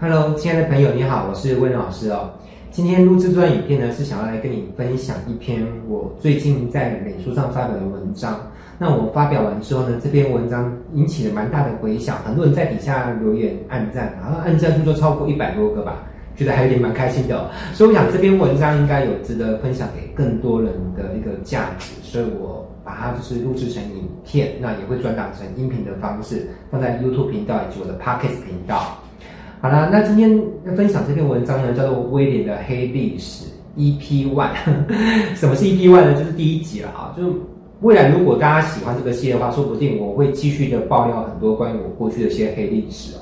Hello，亲爱的朋友，你好，我是温老师哦。今天录制这段影片呢，是想要来跟你分享一篇我最近在脸书上发表的文章。那我发表完之后呢，这篇文章引起了蛮大的回响，很多人在底下留言按赞，然后按赞数就超过一百多个吧，觉得还有点蛮开心的。所以我想这篇文章应该有值得分享给更多人的一个价值，所以我把它就是录制成影片，那也会转档成音频的方式，放在 YouTube 频道以及我的 Pocket 频道。好了，那今天要分享这篇文章呢，叫做《威廉的黑历史》EP One。什么是 EP One 呢？就是第一集了啊。就未来如果大家喜欢这个系列的话，说不定我会继续的爆料很多关于我过去的一些黑历史哦。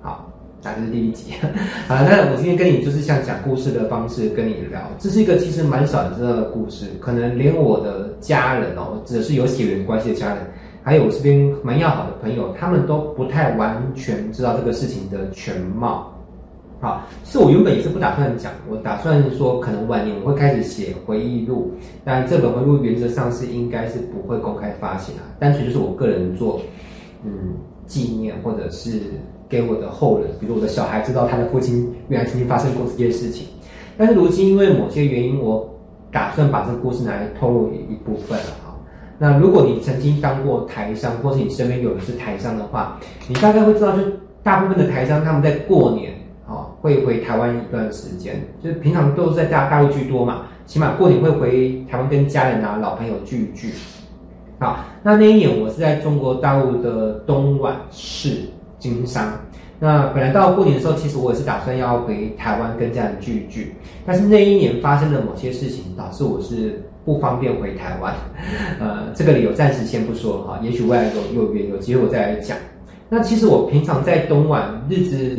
好，那这是第一集。好，那我今天跟你就是像讲故事的方式跟你聊，这是一个其实蛮少的这个故事，可能连我的家人哦，只是有血缘关系的家人。还有我这边蛮要好的朋友，他们都不太完全知道这个事情的全貌。好，是我原本也是不打算讲，我打算说可能晚年我会开始写回忆录，但这本回忆录原则上是应该是不会公开发行啊，单纯就是我个人做嗯纪念，或者是给我的后人，比如我的小孩知道他的父亲原来曾经发生过这件事情。但是如今因为某些原因，我打算把这个故事拿来透露一部分了。那如果你曾经当过台商，或是你身边有人是台商的话，你大概会知道，就大部分的台商他们在过年哦会回台湾一段时间，就是平常都是在大大陆居多嘛，起码过年会回台湾跟家人啊老朋友聚一聚。好，那那一年我是在中国大陆的东莞市经商。那本来到过年的时候，其实我也是打算要回台湾跟家人聚一聚，但是那一年发生的某些事情，导致我是。不方便回台湾，呃，这个理由暂时先不说哈，也许未来有有缘有机会我再来讲。那其实我平常在东莞日子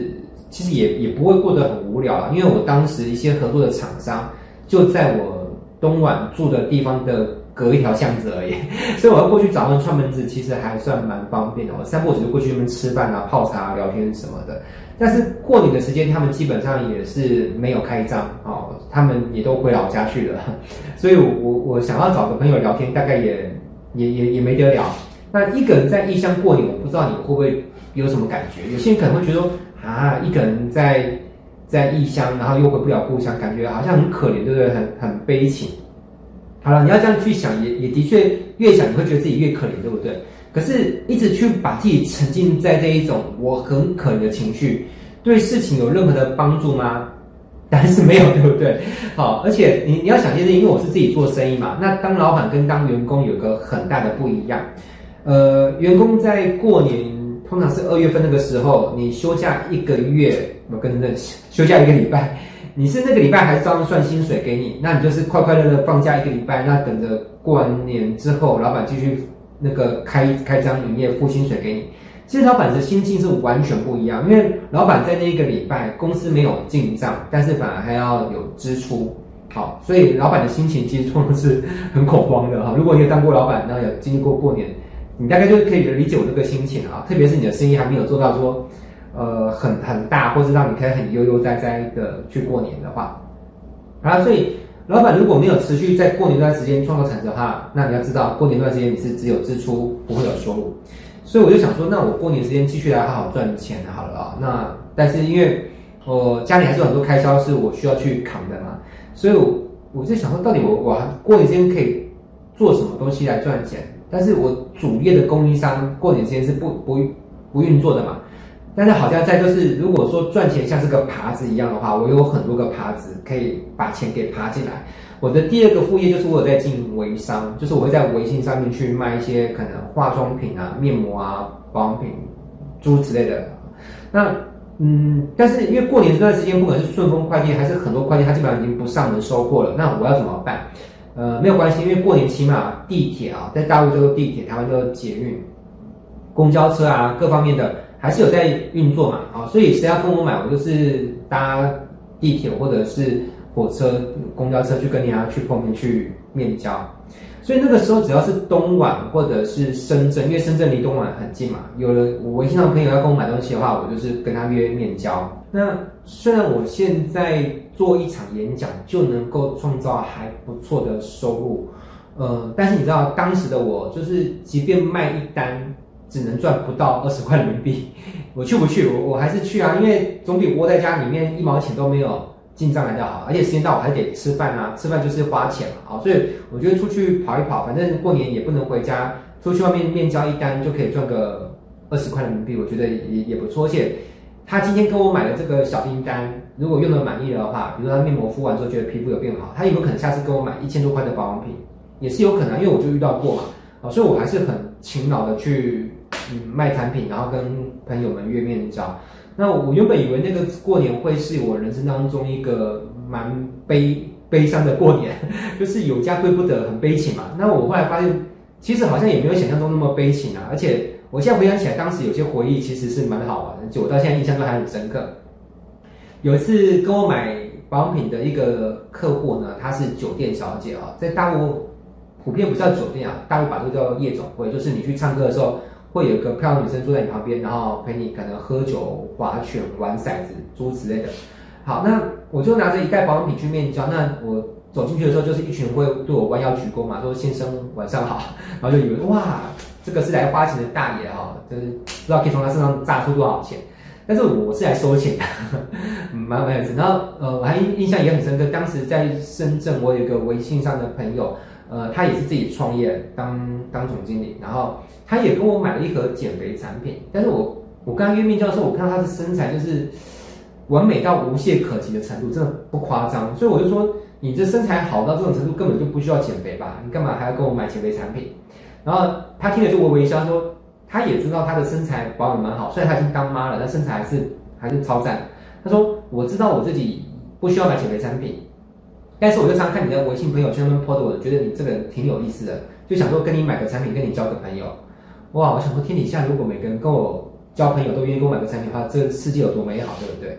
其实也也不会过得很无聊啊，因为我当时一些合作的厂商就在我东莞住的地方的隔一条巷子而已，所以我要过去找他们串门子，其实还算蛮方便的。我三不五时就过去那边吃饭啊、泡茶、聊天什么的。但是过年的时间，他们基本上也是没有开张哦，他们也都回老家去了，所以我，我我想要找个朋友聊天，大概也也也也没得聊。那一个人在异乡过年，我不知道你会不会有什么感觉？有些人可能会觉得啊，一个人在在异乡，然后又回不了故乡，感觉好像很可怜，对不对？很很悲情。好了，你要这样去想，也也的确越想你会觉得自己越可怜，对不对？可是，一直去把自己沉浸在这一种我很可怜的情绪，对事情有任何的帮助吗？答案是没有，对不对？好，而且你你要想一件事，因为我是自己做生意嘛，那当老板跟当员工有个很大的不一样。呃，员工在过年通常是二月份那个时候，你休假一个月，我跟着休假一个礼拜，你是那个礼拜还是照样算薪水给你？那你就是快快乐乐放假一个礼拜，那等着过完年之后，老板继续。那个开开张营业付薪水给你，其实老板的心境是完全不一样，因为老板在那一个礼拜公司没有进账，但是反而还要有支出，好，所以老板的心情其实通常是很恐慌的哈。如果你有当过老板，然后有经历过过年，你大概就可以理解我这个心情啊。特别是你的生意还没有做到说，呃，很很大，或是让你可以很悠悠哉哉的去过年的话，啊，所以。老板如果没有持续在过年这段时间创造产值的话，那你要知道过年段时间你是只有支出不会有收入，所以我就想说，那我过年时间继续来好好赚钱好了啊。那但是因为我家里还是有很多开销是我需要去扛的嘛，所以我我就想说，到底我我过年时间可以做什么东西来赚钱？但是我主业的供应商过年时间是不不不运作的嘛。但是好像在就是，如果说赚钱像是个耙子一样的话，我有很多个耙子可以把钱给耙进来。我的第二个副业就是我有在经营微商，就是我会在微信上面去卖一些可能化妆品啊、面膜啊、保养品、诸之类的。那嗯，但是因为过年这段时间，不管是顺丰快递还是很多快递，它基本上已经不上门收货了。那我要怎么办？呃，没有关系，因为过年起码地铁啊，在大陆叫做地铁，台湾叫做捷运、公交车啊，各方面的。还是有在运作嘛，啊，所以谁要跟我买，我就是搭地铁或者是火车、公交车去跟人家去碰面去面交。所以那个时候只要是东莞或者是深圳，因为深圳离东莞很近嘛，有了我微信上朋友要跟我买东西的话，我就是跟他约面交。那虽然我现在做一场演讲就能够创造还不错的收入，呃，但是你知道当时的我就是即便卖一单。只能赚不到二十块人民币，我去不去？我我还是去啊，因为总比窝在家里面一毛钱都没有进账来的好。而且时间到我还得吃饭啊，吃饭就是花钱嘛，好，所以我觉得出去跑一跑，反正过年也不能回家，出去外面面交一单就可以赚个二十块人民币，我觉得也也不错。而且他今天跟我买的这个小订单，如果用的满意的话，比如说他面膜敷完之后觉得皮肤有变好，他有没有可能下次跟我买一千多块的保养品？也是有可能，因为我就遇到过嘛，啊，所以我还是很勤劳的去。嗯，卖产品，然后跟朋友们约面交。那我原本以为那个过年会是我人生当中一个蛮悲悲伤的过年，就是有家归不得，很悲情嘛。那我后来发现，其实好像也没有想象中那么悲情啊。而且我现在回想起来，当时有些回忆其实是蛮好玩的，就我到现在印象都还很深刻。有一次跟我买保养品的一个客户呢，她是酒店小姐啊，在大陆普遍不叫酒店啊，大陆把这个叫夜总会，就是你去唱歌的时候。会有一个漂亮女生坐在你旁边，然后陪你可能喝酒、划拳、玩骰子、诸之类的。好，那我就拿着一袋保养品去面交。那我走进去的时候，就是一群会对我弯腰鞠躬嘛，说先生晚上好，然后就以为哇，这个是来花钱的大爷哈，就是不知道可以从他身上榨出多少钱。但是我是来收钱的，蛮蛮有意思。然后呃，我还印印象也很深刻，当时在深圳，我有一个微信上的朋友。呃，他也是自己创业当当总经理，然后他也跟我买了一盒减肥产品，但是我我跟他约面交的时候，我看到他的身材就是完美到无懈可击的程度，真的不夸张，所以我就说，你这身材好到这种程度，根本就不需要减肥吧？你干嘛还要跟我买减肥产品？然后他听了就微微一笑，说他也知道他的身材保养蛮好，虽然他已经当妈了，但身材还是还是超赞。他说我知道我自己不需要买减肥产品。但是我就常看你的微信朋友圈上面 po 的，我觉得你这个人挺有意思的，就想说跟你买个产品，跟你交个朋友。哇，我想说天底下如果每个人跟我交朋友都愿意跟我买个产品的话，这个世界有多美好，对不对？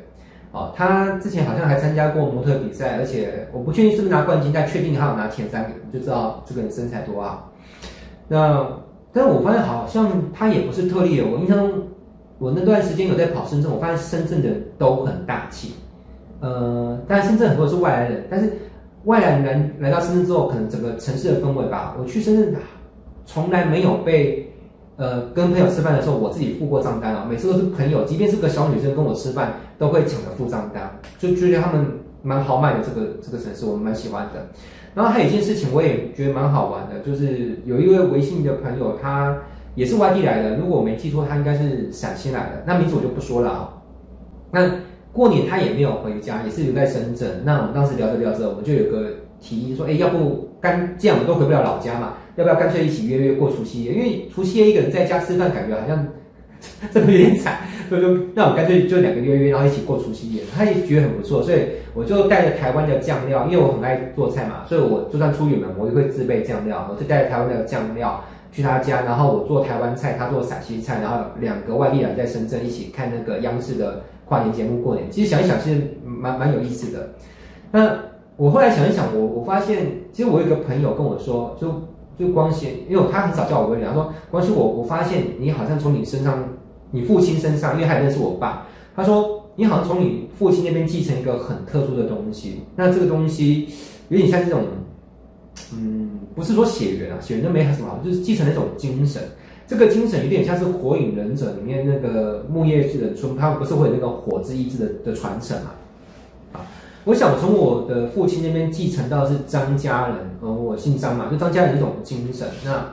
哦，他之前好像还参加过模特比赛，而且我不确定是不是拿冠军，但确定他有拿前三名，就知道这个人身材多好。那，但是我发现好像他也不是特例，我印象中我那段时间有在跑深圳，我发现深圳的都很大气。呃，但深圳很多是外来人，但是外来人来到深圳之后，可能整个城市的氛围吧。我去深圳，从来没有被呃跟朋友吃饭的时候，我自己付过账单啊。每次都是朋友，即便是个小女生跟我吃饭，都会抢着付账单，就觉得他们蛮豪迈的。这个这个城市，我们蛮喜欢的。然后还有一件事情，我也觉得蛮好玩的，就是有一位微信的朋友，他也是外地来的。如果我没记错，他应该是陕西来的，那名字我就不说了啊。那。过年他也没有回家，也是留在深圳。那我们当时聊着聊着，我们就有个提议说，哎，要不干这样我们都回不了老家嘛，要不要干脆一起约约过除夕夜？因为除夕夜一个人在家吃饭，感觉好像 这么有点惨，所以就那我干脆就两个约约，然后一起过除夕夜。他也觉得很不错，所以我就带着台湾的酱料，因为我很爱做菜嘛，所以我就算出远门，我也会自备酱料，我就带着台湾的酱料去他家，然后我做台湾菜，他做陕西菜，然后两个外地人在深圳一起看那个央视的。跨年节目过年，其实想一想，其实蛮蛮有意思的。那我后来想一想，我我发现，其实我有一个朋友跟我说，就就光鲜，因为他很少叫我威廉，他说光熙，我我发现你好像从你身上，你父亲身上，因为他也认识我爸，他说你好像从你父亲那边继承一个很特殊的东西。那这个东西有点像这种，嗯，不是说血缘啊，血缘都没什么好，就是继承那种精神。这个精神有点像是《火影忍者》里面那个木叶志的村，他不是会有那个火之意志的的传承嘛？啊，我想从我的父亲那边继承到是张家人，呃，我姓张嘛，就张家人这种精神，那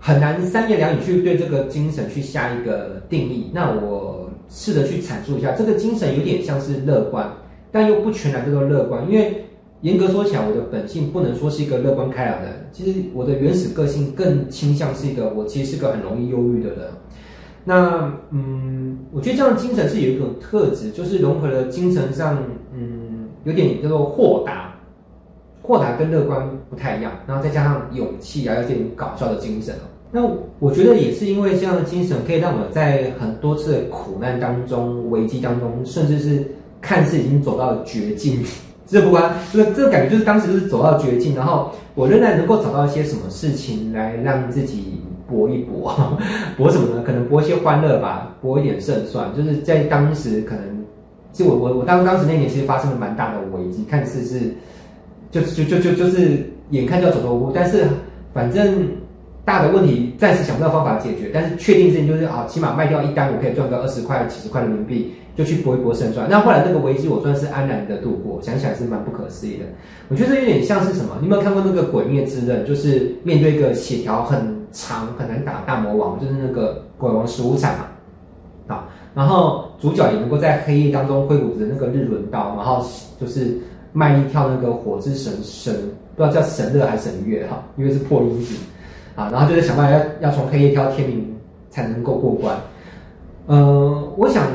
很难三言两语去对这个精神去下一个定义。那我试着去阐述一下，这个精神有点像是乐观，但又不全然叫做乐观，因为。严格说起来，我的本性不能说是一个乐观开朗的人。其实我的原始个性更倾向是一个，我其实是个很容易忧郁的人。那嗯，我觉得这样的精神是有一种特质，就是融合了精神上嗯有点叫做豁达，豁达跟乐观不太一样，然后再加上勇气啊，有点搞笑的精神。那我觉得也是因为这样的精神，可以让我在很多次的苦难当中、危机当中，甚至是看似已经走到了绝境。这不关，这这感觉就是当时就是走到绝境，然后我仍然能够找到一些什么事情来让自己搏一搏，搏什么呢？可能搏一些欢乐吧，搏一点胜算。就是在当时可能，就我我我当当时那年其实发生了蛮大的危机，看似是就就就就就是眼看就要走投无路，但是反正大的问题暂时想不到方法解决，但是确定事情就是啊，起码卖掉一单，我可以赚个二十块、几十块人民币，就去搏一搏胜算。那后来那个危机我算是安然的度过，想起来是蛮不可思议的。我觉得有点像是什么？你有没有看过那个《鬼灭之刃》？就是面对一个血条很长、很难打大魔王，就是那个鬼王十五斩嘛。啊，然后主角也能够在黑夜当中挥舞着那个日轮刀，然后就是卖力跳那个火之神神，不知道叫神乐还是神乐哈，因为是破音字。啊，然后就是想办法要要从黑夜跳到天明才能够过关。呃，我想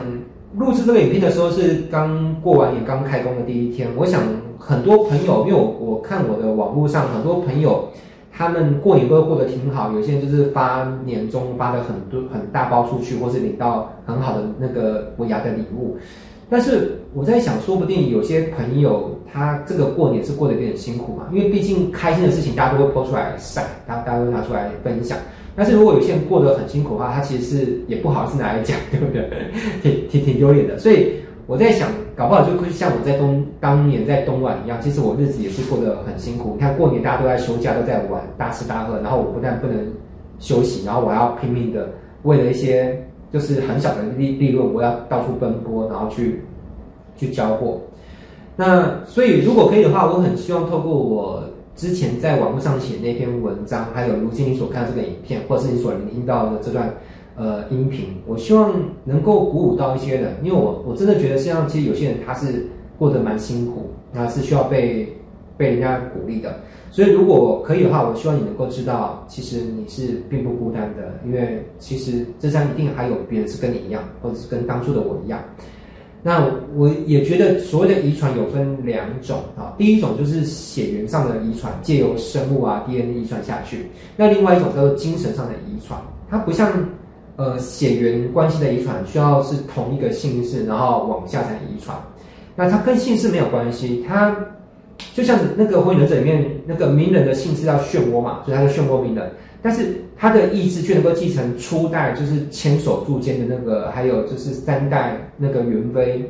录制这个影片的时候是刚过完年、刚开工的第一天。我想很多朋友，因为我我看我的网络上很多朋友，他们过年都过得挺好。有些人就是发年终发了很多很大包出去，或是领到很好的那个尾牙的礼物。但是我在想，说不定有些朋友他这个过年是过得有点辛苦嘛，因为毕竟开心的事情大家都会抛出来晒，大家大家都拿出来分享。但是如果有些人过得很辛苦的话，他其实是也不好意思拿来讲，对不对？挺挺挺丢脸的。所以我在想，搞不好就会像我在东当年在东莞一样，其实我日子也是过得很辛苦。你看过年大家都在休假，都在玩，大吃大喝，然后我不但不能休息，然后我还要拼命的为了一些。就是很小的利利润，我要到处奔波，然后去去交货。那所以如果可以的话，我很希望透过我之前在网络上写那篇文章，还有如今你所看这个影片，或是你所聆听到的这段呃音频，我希望能够鼓舞到一些人，因为我我真的觉得，像其实有些人他是过得蛮辛苦，那是需要被被人家鼓励的。所以，如果可以的话，我希望你能够知道，其实你是并不孤单的，因为其实这上一定还有别人是跟你一样，或者是跟当初的我一样。那我也觉得，所谓的遗传有分两种啊，第一种就是血缘上的遗传，借由生物啊 DNA 遗传下去；那另外一种叫做精神上的遗传，它不像呃血缘关系的遗传，需要是同一个姓氏，然后往下才遗传。那它跟姓氏没有关系，它。就像那个《火影忍者》里面那个鸣人的姓氏叫漩涡嘛，所以他是漩涡鸣人，但是他的意志却能够继承初代就是千手柱间的那个，还有就是三代那个元妃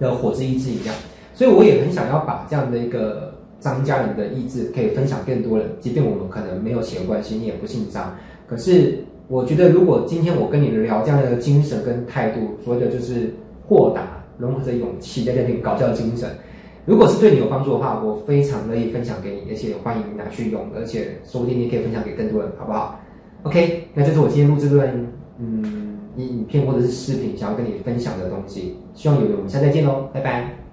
的火之意志一样。所以我也很想要把这样的一个张家人的意志可以分享更多人，即便我们可能没有血缘关系，你也不姓张，可是我觉得如果今天我跟你聊这样的精神跟态度，所谓的就是豁达，融合着勇气，加点搞笑精神。如果是对你有帮助的话，我非常乐意分享给你，而且欢迎拿去用，而且说不定你可以分享给更多人，好不好？OK，那这是我今天录这段嗯影片或者是视频想要跟你分享的东西，希望有用，我们下次再见喽，拜拜。